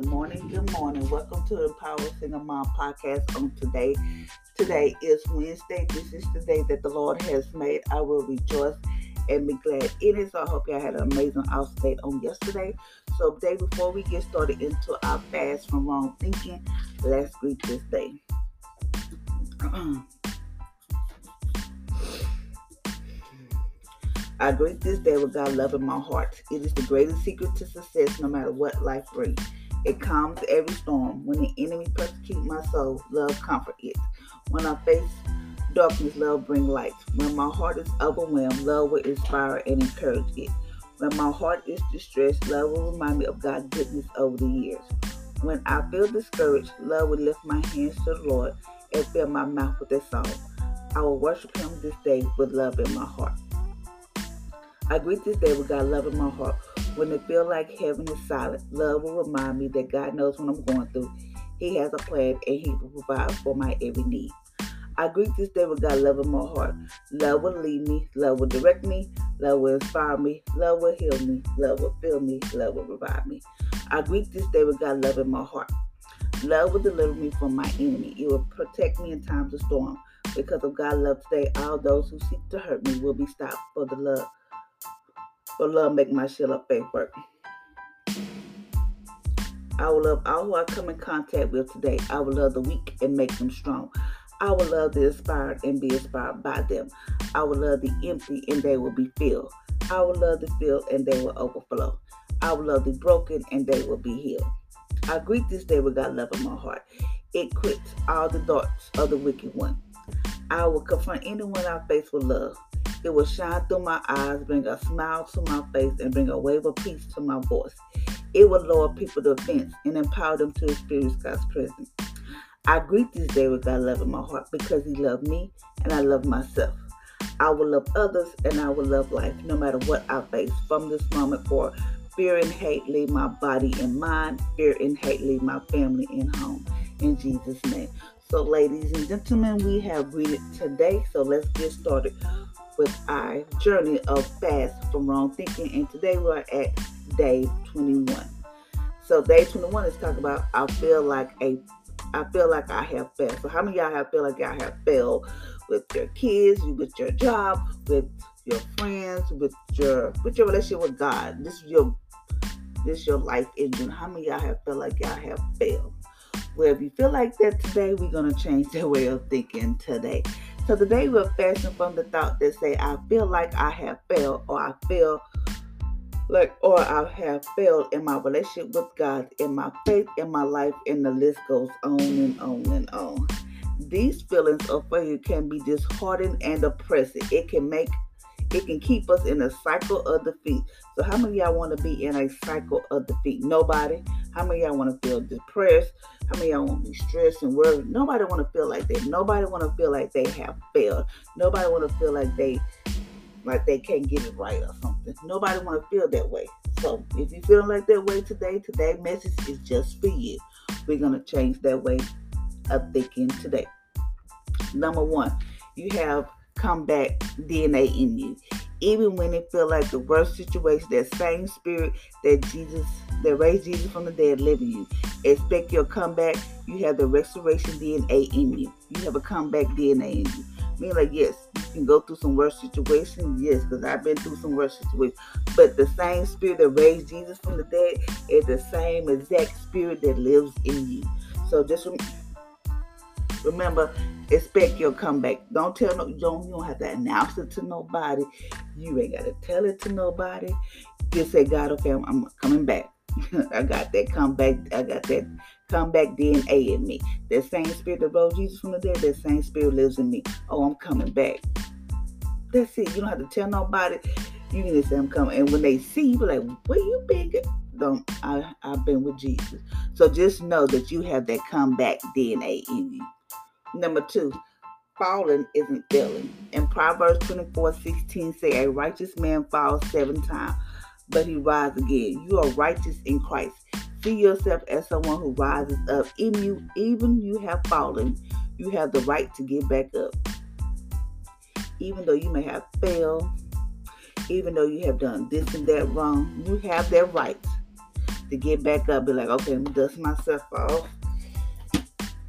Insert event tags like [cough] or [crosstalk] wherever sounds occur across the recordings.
Good morning, good morning. Welcome to the Empower Single Mom podcast on today. Today is Wednesday. This is the day that the Lord has made. I will rejoice and be glad in it. So I hope y'all had an amazing off day on yesterday. So day before we get started into our fast from wrong thinking, let's greet this day. [clears throat] I greet this day with God love in my heart. It is the greatest secret to success no matter what life brings. It calms every storm. When the enemy persecute my soul, love comfort it. When I face darkness, love bring light. When my heart is overwhelmed, love will inspire and encourage it. When my heart is distressed, love will remind me of God's goodness over the years. When I feel discouraged, love will lift my hands to the Lord and fill my mouth with a song. I will worship Him this day with love in my heart. I greet this day with God love in my heart. When it feel like heaven is silent, love will remind me that God knows what I'm going through. He has a plan and He will provide for my every need. I greet this day with God love in my heart. Love will lead me, love will direct me, love will inspire me, love will heal me, love will fill me, love will revive me. I greet this day with God love in my heart. Love will deliver me from my enemy. It will protect me in times of storm. Because of God's love today, all those who seek to hurt me will be stopped for the love for love make my shield of faith work. I will love all who I come in contact with today. I will love the weak and make them strong. I will love the inspired and be inspired by them. I will love the empty and they will be filled. I will love the filled and they will overflow. I will love the broken and they will be healed. I greet this day with God love in my heart. It quits all the darts of the wicked one. I will confront anyone I face with love. It will shine through my eyes, bring a smile to my face, and bring a wave of peace to my voice. It will lower people to offense and empower them to experience God's presence. I greet this day with God love in my heart because He loved me and I love myself. I will love others and I will love life no matter what I face from this moment forward. Fear and hate leave my body and mind. Fear and hate leave my family and home. In Jesus' name. So, ladies and gentlemen, we have greeted today. So, let's get started with our journey of fast from wrong thinking. And today we're at day 21. So day 21 is talking about I feel like a I feel like I have failed. So how many y'all have feel like y'all have failed with your kids, with your job, with your friends, with your with your relationship with God? This is your this is your life engine. How many y'all have felt like y'all have failed? Well, if you feel like that today, we're gonna change that way of thinking today. So today we're fasting from the thought that say, I feel like I have failed, or I feel like, or I have failed in my relationship with God, in my faith, in my life, and the list goes on and on and on. These feelings of failure can be disheartening and oppressive. It can make it can keep us in a cycle of defeat. So, how many y'all want to be in a cycle of defeat? Nobody. How many y'all want to feel depressed? How many y'all want to be stressed and worried? Nobody want to feel like that. Nobody want to feel like they have failed. Nobody want to feel like they like they can't get it right or something. Nobody want to feel that way. So, if you're feeling like that way today, today message is just for you. We're gonna change that way of thinking today. Number one, you have comeback DNA in you. Even when it feel like the worst situation, that same spirit that Jesus, that raised Jesus from the dead, live in you. Expect your comeback. You have the restoration DNA in you. You have a comeback DNA in you. I mean, like, yes, you can go through some worse situations. Yes, because I've been through some worse situations. But the same spirit that raised Jesus from the dead is the same exact spirit that lives in you. So just remember, expect your comeback. Don't tell no, you don't, you don't have to announce it to nobody. You ain't got to tell it to nobody. Just say, God, okay, I'm, I'm coming back. [laughs] I got that comeback. I got that comeback DNA in me. That same spirit that rose Jesus from the dead, that same spirit lives in me. Oh, I'm coming back. That's it. You don't have to tell nobody. You can just say I'm coming. And when they see you, be like, where you been? Don't I I've been with Jesus. So just know that you have that comeback DNA in you. Number two, falling isn't failing. In Proverbs 24 16 say, A righteous man falls seven times, but he rises again. You are righteous in Christ. See yourself as someone who rises up. Even you, even you have fallen, you have the right to get back up. Even though you may have failed, even though you have done this and that wrong, you have that right to get back up, be like, okay, me dust myself off.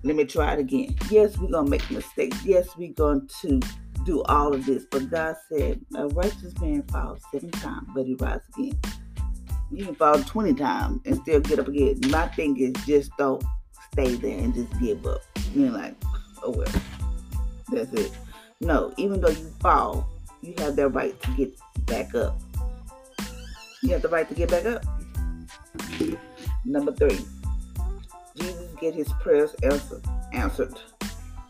Let me try it again. Yes, we're gonna make mistakes. Yes, we're going to do all of this. But God said, a righteous man falls seven times, but he rises again. You can fall 20 times and still get up again. My thing is just don't stay there and just give up. You're like, oh well, that's it. No, even though you fall, you have that right to get back up. You have the right to get back up. Number three, Jesus get his prayers answered. answered.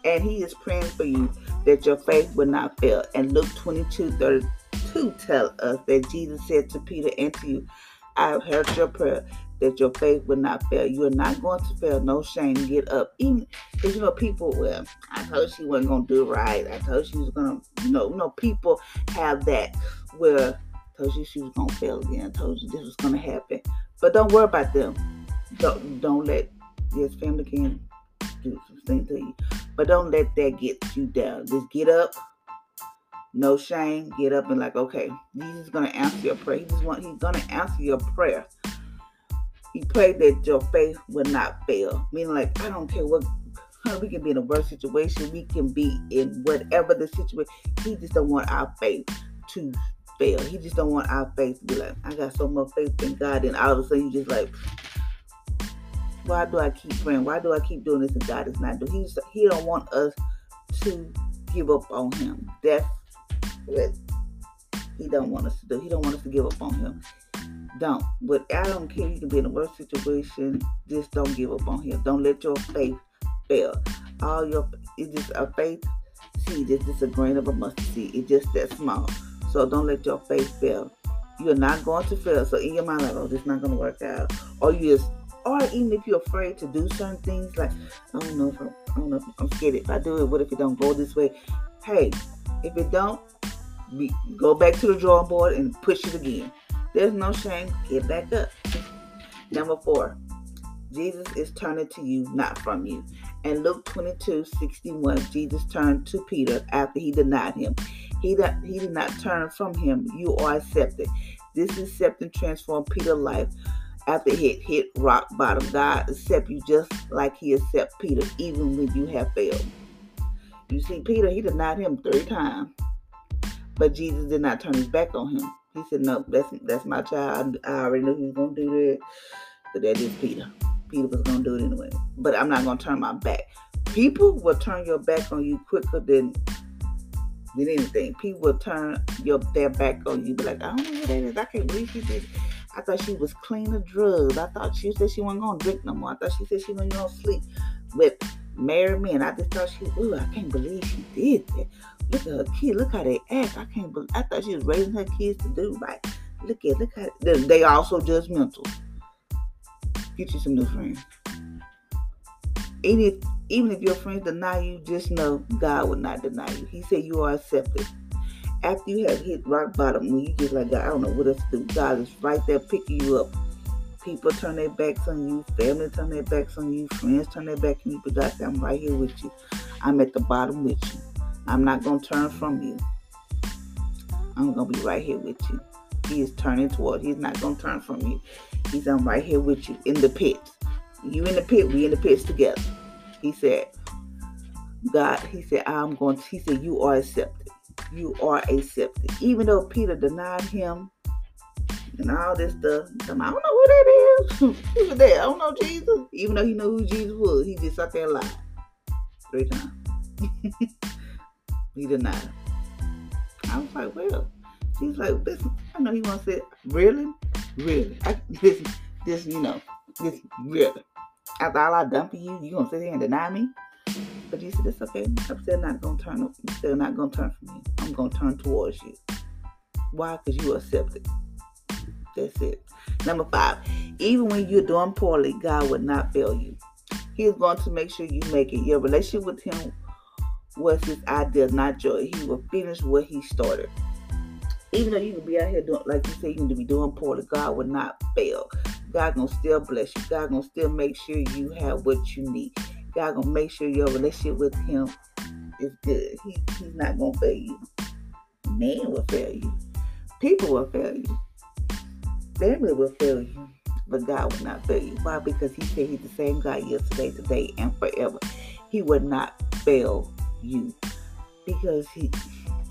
And he is praying for you that your faith will not fail. And Luke 22, 32 tell us that Jesus said to Peter and to you, I have heard your prayer that your faith will not fail. You are not going to fail. No shame. Get up. Even because you know people. Well, I told she wasn't going to do right. I told she was going to. You know, you know, people have that where I told you she was going to fail again. I told you this was going to happen. But don't worry about them. Don't don't let yes, family can do some things to you, but don't let that get you down. Just get up no shame. Get up and like, okay, Jesus is gonna answer your prayer. He just want he's gonna answer your prayer. He prayed that your faith will not fail. Meaning like I don't care what we can be in a worse situation, we can be in whatever the situation. He just don't want our faith to fail. He just don't want our faith to be like, I got so much faith in God, and all of a sudden you just like, why do I keep praying? Why do I keep doing this and God is not doing? He's he don't want us to give up on him. That's what he don't want us to do. He don't want us to give up on him. Don't. But I don't care. You can be in a worse situation. Just don't give up on him. Don't let your faith fail. All your it's just a faith seed. It's just a grain of a mustard seed. It's just that small. So don't let your faith fail. You're not going to fail. So in your mind, like, oh, this is not going to work out. Or you just, or even if you're afraid to do certain things, like, I don't know if I'm, I don't know if I'm scared if I do it. What if it don't go this way? Hey, if it don't, be, go back to the drawing board and push it again. There's no shame. Get back up. Number four, Jesus is turning to you, not from you. And Luke 22 61, Jesus turned to Peter after he denied him. He, that, he did not turn from him. You are accepted. This acceptance transformed Peter's life after he hit, rock bottom. God accept you just like he accept Peter, even when you have failed. You see, Peter, he denied him three times. But Jesus did not turn his back on him. He said, No, that's that's my child. I already knew he was gonna do that. But that is Peter. Peter was gonna do it anyway. But I'm not gonna turn my back. People will turn your back on you quicker than than anything. People will turn your their back on you. Be like, I don't know what that is. I can't believe she did. I thought she was clean of drugs. I thought she said she wasn't gonna drink no more. I thought she said she wasn't gonna sleep with married men. I just thought she, ooh, I can't believe she did that. Look at her kid. Look how they act. I can't believe. I thought she was raising her kids to do right. Look at, look how they also judgmental. Get you some new friends. Even if, even if your friends deny you, just know God will not deny you. He said you are accepted. After you have hit rock bottom, when you just like, I don't know what else to do. God is right there picking you up. People turn their backs on you. Family turn their backs on you. Friends turn their backs on you. But God said, I'm right here with you. I'm at the bottom with you. I'm not going to turn from you. I'm going to be right here with you. He is turning toward. He's not going to turn from you. He's I'm right here with you in the pit. You in the pit, we in the pits together. He said, God, he said, I'm going to, he said, you are accepted. You are accepted. Even though Peter denied him and all this stuff, I don't know who that is. [laughs] who was there? I don't know Jesus. Even though he knew who Jesus was, he just sat there and lied. Three times. [laughs] He denied I was like, well, he's like, listen, I know he wants say, really? Really? I, [laughs] this, this, you know, this, really? After all I've done for you, you gonna sit here and deny me? But he said, it's okay. I'm still not gonna turn, I'm still not gonna turn from you. I'm gonna turn towards you. Why? Because you accept it. That's it. Number five, even when you're doing poorly, God will not fail you. He is going to make sure you make it. Your relationship with Him was his idea, not yours. He will finish what he started. Even though you can be out here doing, like you say, you can be doing poorly, God will not fail. God gonna still bless you. God gonna still make sure you have what you need. God gonna make sure your relationship with Him is good. He, he's not gonna fail you. Man will fail you. People will fail you. Family will fail you. but God will not fail you. Why? Because He said He's the same God yesterday, today, and forever. He would not fail you because He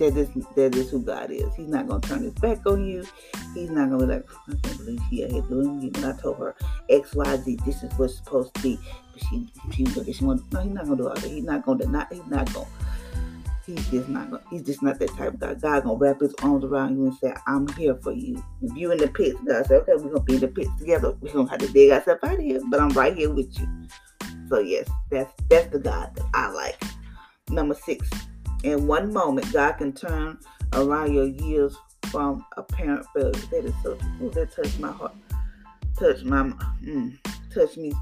that is that is who God is. He's not gonna turn his back on you. He's not gonna be like, I can't believe she out here doing me when I told her X, Y, Z, this is what's supposed to be. But she she she, she want no, he's not gonna do all that. He's not gonna deny he's not gonna he's just not gonna he's just not that type of God. God gonna wrap his arms around you and say, I'm here for you. If you in the pits, God say, Okay, we're gonna be in the pits together. We're gonna have to dig ourselves out of here, but I'm right here with you. So yes, that's that's the God that I like. Number six, in one moment, God can turn around your years from apparent failure. That is so ooh, that touched my heart. Touch my mm, touch me.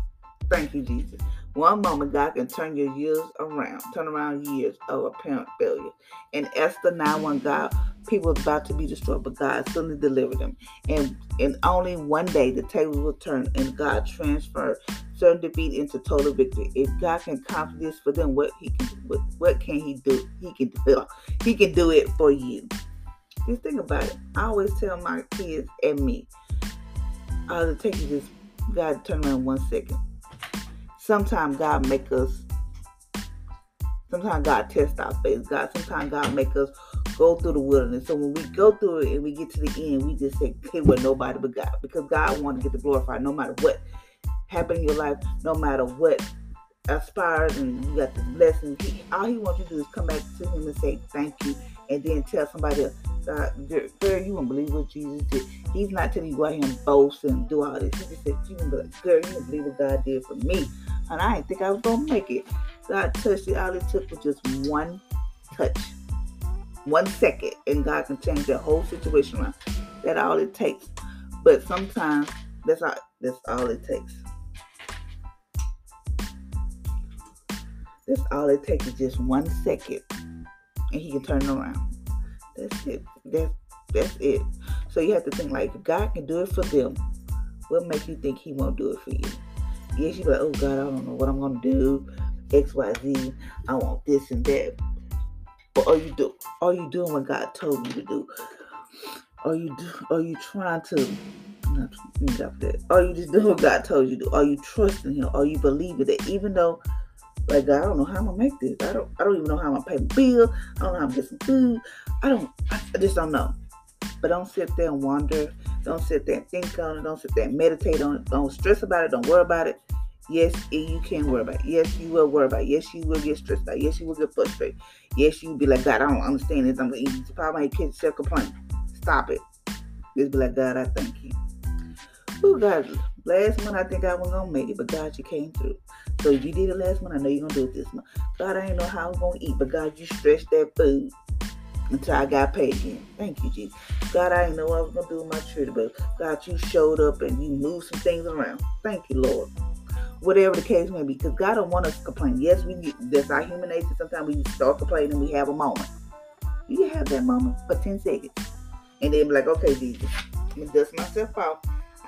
Thank you, Jesus. One moment, God can turn your years around, turn around years of apparent failure. In Esther 9 1, God, people was about to be destroyed, but God suddenly delivered them. And in only one day, the table will turn and God transferred certain defeat into total victory. If God can accomplish this for them, what he can what, what can he do? He can do he can do it for you. Just think about it. I always tell my kids and me, all it takes is this God turn around one second. Sometimes God make us sometimes God test our faith. God sometimes God make us go through the wilderness. So when we go through it and we get to the end, we just say, "Hey, with nobody but God," because God wants to get the glorified no matter what happen in your life, no matter what aspires and you got the blessing. He, all he wants you to do is come back to him and say thank you, and then tell somebody else, God, girl, you won't believe what Jesus did. He's not telling you go out here and boast and do all this. He just said, you won't believe, girl, you won't believe what God did for me. And I didn't think I was gonna make it. God touched it. All it took was just one touch, one second, and God can change the whole situation around. That's all it takes. But sometimes that's all. That's all it takes. That's all it takes is just one second, and he can turn it around. That's it. That's that's it. So you have to think like, God can do it for them, what makes you think He won't do it for you? Yes, you're like, oh God, I don't know what I'm gonna do. X, Y, Z. I want this and that. But are you do? Are you doing what God told you to do? Are you do? Are you trying to? Not, that. Are you just doing what God told you to do? Are you trusting Him? Are you believing that even though like God, I don't know how I'm gonna make this. I don't I don't even know how I'm gonna pay the bill. I don't know how I'm gonna get some food. I don't I just don't know. But don't sit there and wonder. Don't sit there and think on it. Don't sit there and meditate on it. Don't stress about it. Don't worry about it. Yes, you can worry about it. Yes, you will worry about it. Yes, you will get stressed out. Yes, you will get frustrated. Yes, you'll be like, God, I don't understand this. I'm gonna eat. You probably might catch self complaint. Stop it. Just be like, God, I thank you. Oh God, last month I think I was gonna make it, but God, you came through. So you did it last month, I know you're gonna do it this month. God, I didn't know how I was gonna eat, but God, you stretched that food until I got paid again. Thank you, Jesus. God, I didn't know what I was gonna do with my children, but God, you showed up and you moved some things around. Thank you, Lord. Whatever the case may be, because God don't want us to complain. Yes, we that's our human nature. Sometimes we start complaining we have a moment. You have that moment for 10 seconds. And then be like, okay, Jesus, let me dust myself off.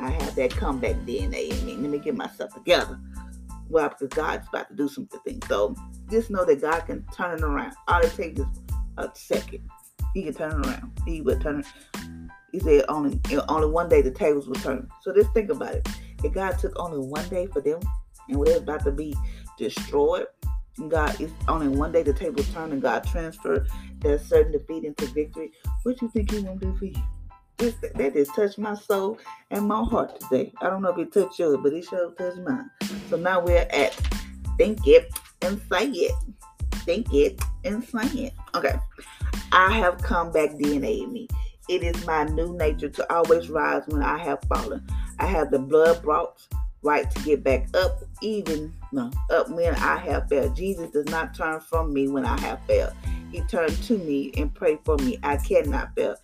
I have that comeback DNA in me. Let me get myself together. Well, because God's about to do something. So just know that God can turn it around. All it takes is a second. He can turn it around. He would turn it. He said only only one day the tables will turn. So just think about it. If God took only one day for them and what they're about to be destroyed, and God is only one day the tables turn and God transferred that certain defeat into victory, what do you think He won't do for you? This, that just touched my soul and my heart today. I don't know if it touched yours, but it sure touched mine. So now we're at think it and say it. Think it and say it. Okay. I have come back DNA in me. It is my new nature to always rise when I have fallen. I have the blood brought right to get back up, even no, up when I have failed. Jesus does not turn from me when I have failed. He turned to me and prayed for me. I cannot fail.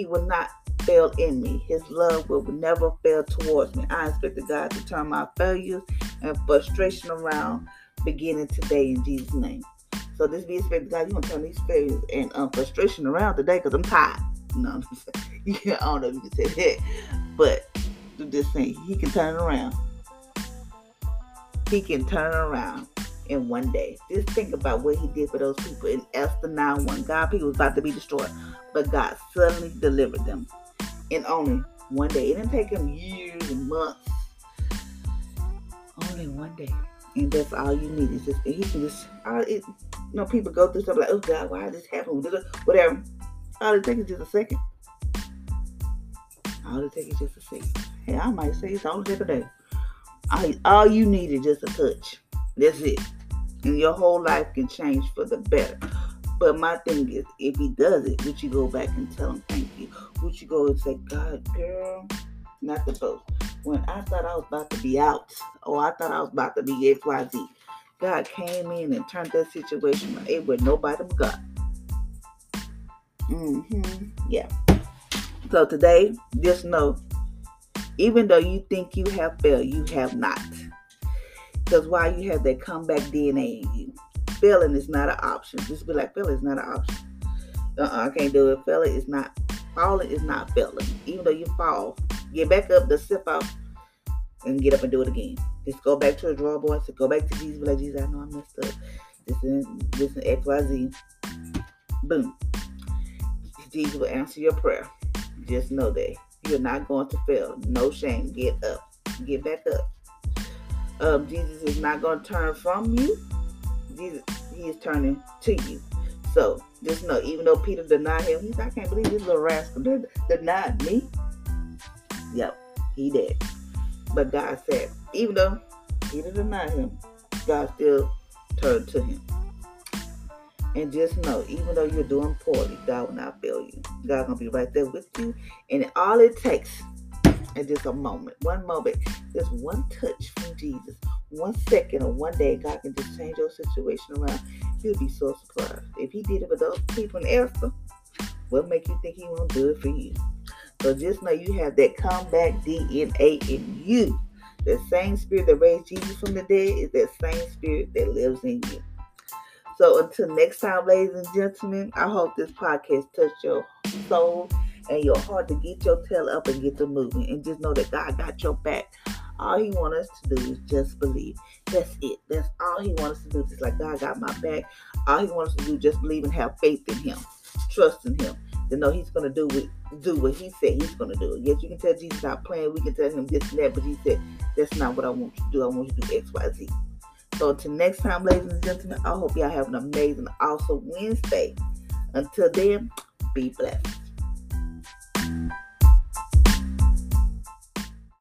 He will not fail in me. His love will never fail towards me. I expect the God to turn my failures and frustration around beginning today in Jesus' name. So this be expected God, you gonna turn these failures and um, frustration around today because I'm tired. You know what I'm yeah, [laughs] I don't know if you can say that, but I'm just saying he can turn around. He can turn around in one day. Just think about what he did for those people in Esther 9 1. God, people was about to be destroyed, but God suddenly delivered them in only one day. It didn't take him years and months only one day. And that's all you need. Is just he can just all it you know, people go through stuff like, oh God, why did this happen? Whatever. All it takes is just a second. All it takes is just a second. Hey, I might say it's only take a day. All, all you need is just a touch. That's it. And your whole life can change for the better. But my thing is, if he does it, would you go back and tell him thank you? Would you go and say, God, girl, not the boast. When I thought I was about to be out, or I thought I was about to be XYZ, God came in and turned that situation around. It was nobody but God. Mm-hmm. Yeah. So today, just know, even though you think you have failed, you have not. Because why you have that comeback DNA in you. Failing is not an option. Just be like, failing is not an option. Uh-uh, I can't do it. Failing is not, falling is not failing. Even though you fall, get back up, the sip out, and get up and do it again. Just go back to the draw board. So go back to Jesus. Be like, Jesus, I know I messed up. This is this is XYZ. Boom. Jesus will answer your prayer. Just know that you're not going to fail. No shame. Get up. Get back up. Um, Jesus is not going to turn from you. Jesus, he is turning to you. So just know, even though Peter denied him, he's I can't believe this little rascal denied me. Yep, he did. But God said, even though Peter denied him, God still turned to him. And just know, even though you're doing poorly, God will not fail you. God's gonna be right there with you. And all it takes is just a moment, one moment, just one touch from Jesus, one second or one day, God can just change your situation around. You'll be so surprised. If He did it for those people in Esther, what make you think He won't do it for you? So just know you have that comeback DNA in you. The same spirit that raised Jesus from the dead is that same spirit that lives in you. So until next time, ladies and gentlemen, I hope this podcast touched your soul and your heart to get your tail up and get to moving. And just know that God got your back. All He wants us to do is just believe. That's it. That's all He wants us to do. Just like God got my back. All He wants us to do is just believe and have faith in Him, trust in Him to know he's to do what, do what he said he's to do. Yes, you can tell Jesus not playing. We can tell him this and that, but he said, that's not what I want you to do. I want you to do X, Y, Z. So until next time, ladies and gentlemen, I hope y'all have an amazing, awesome Wednesday. Until then, be blessed.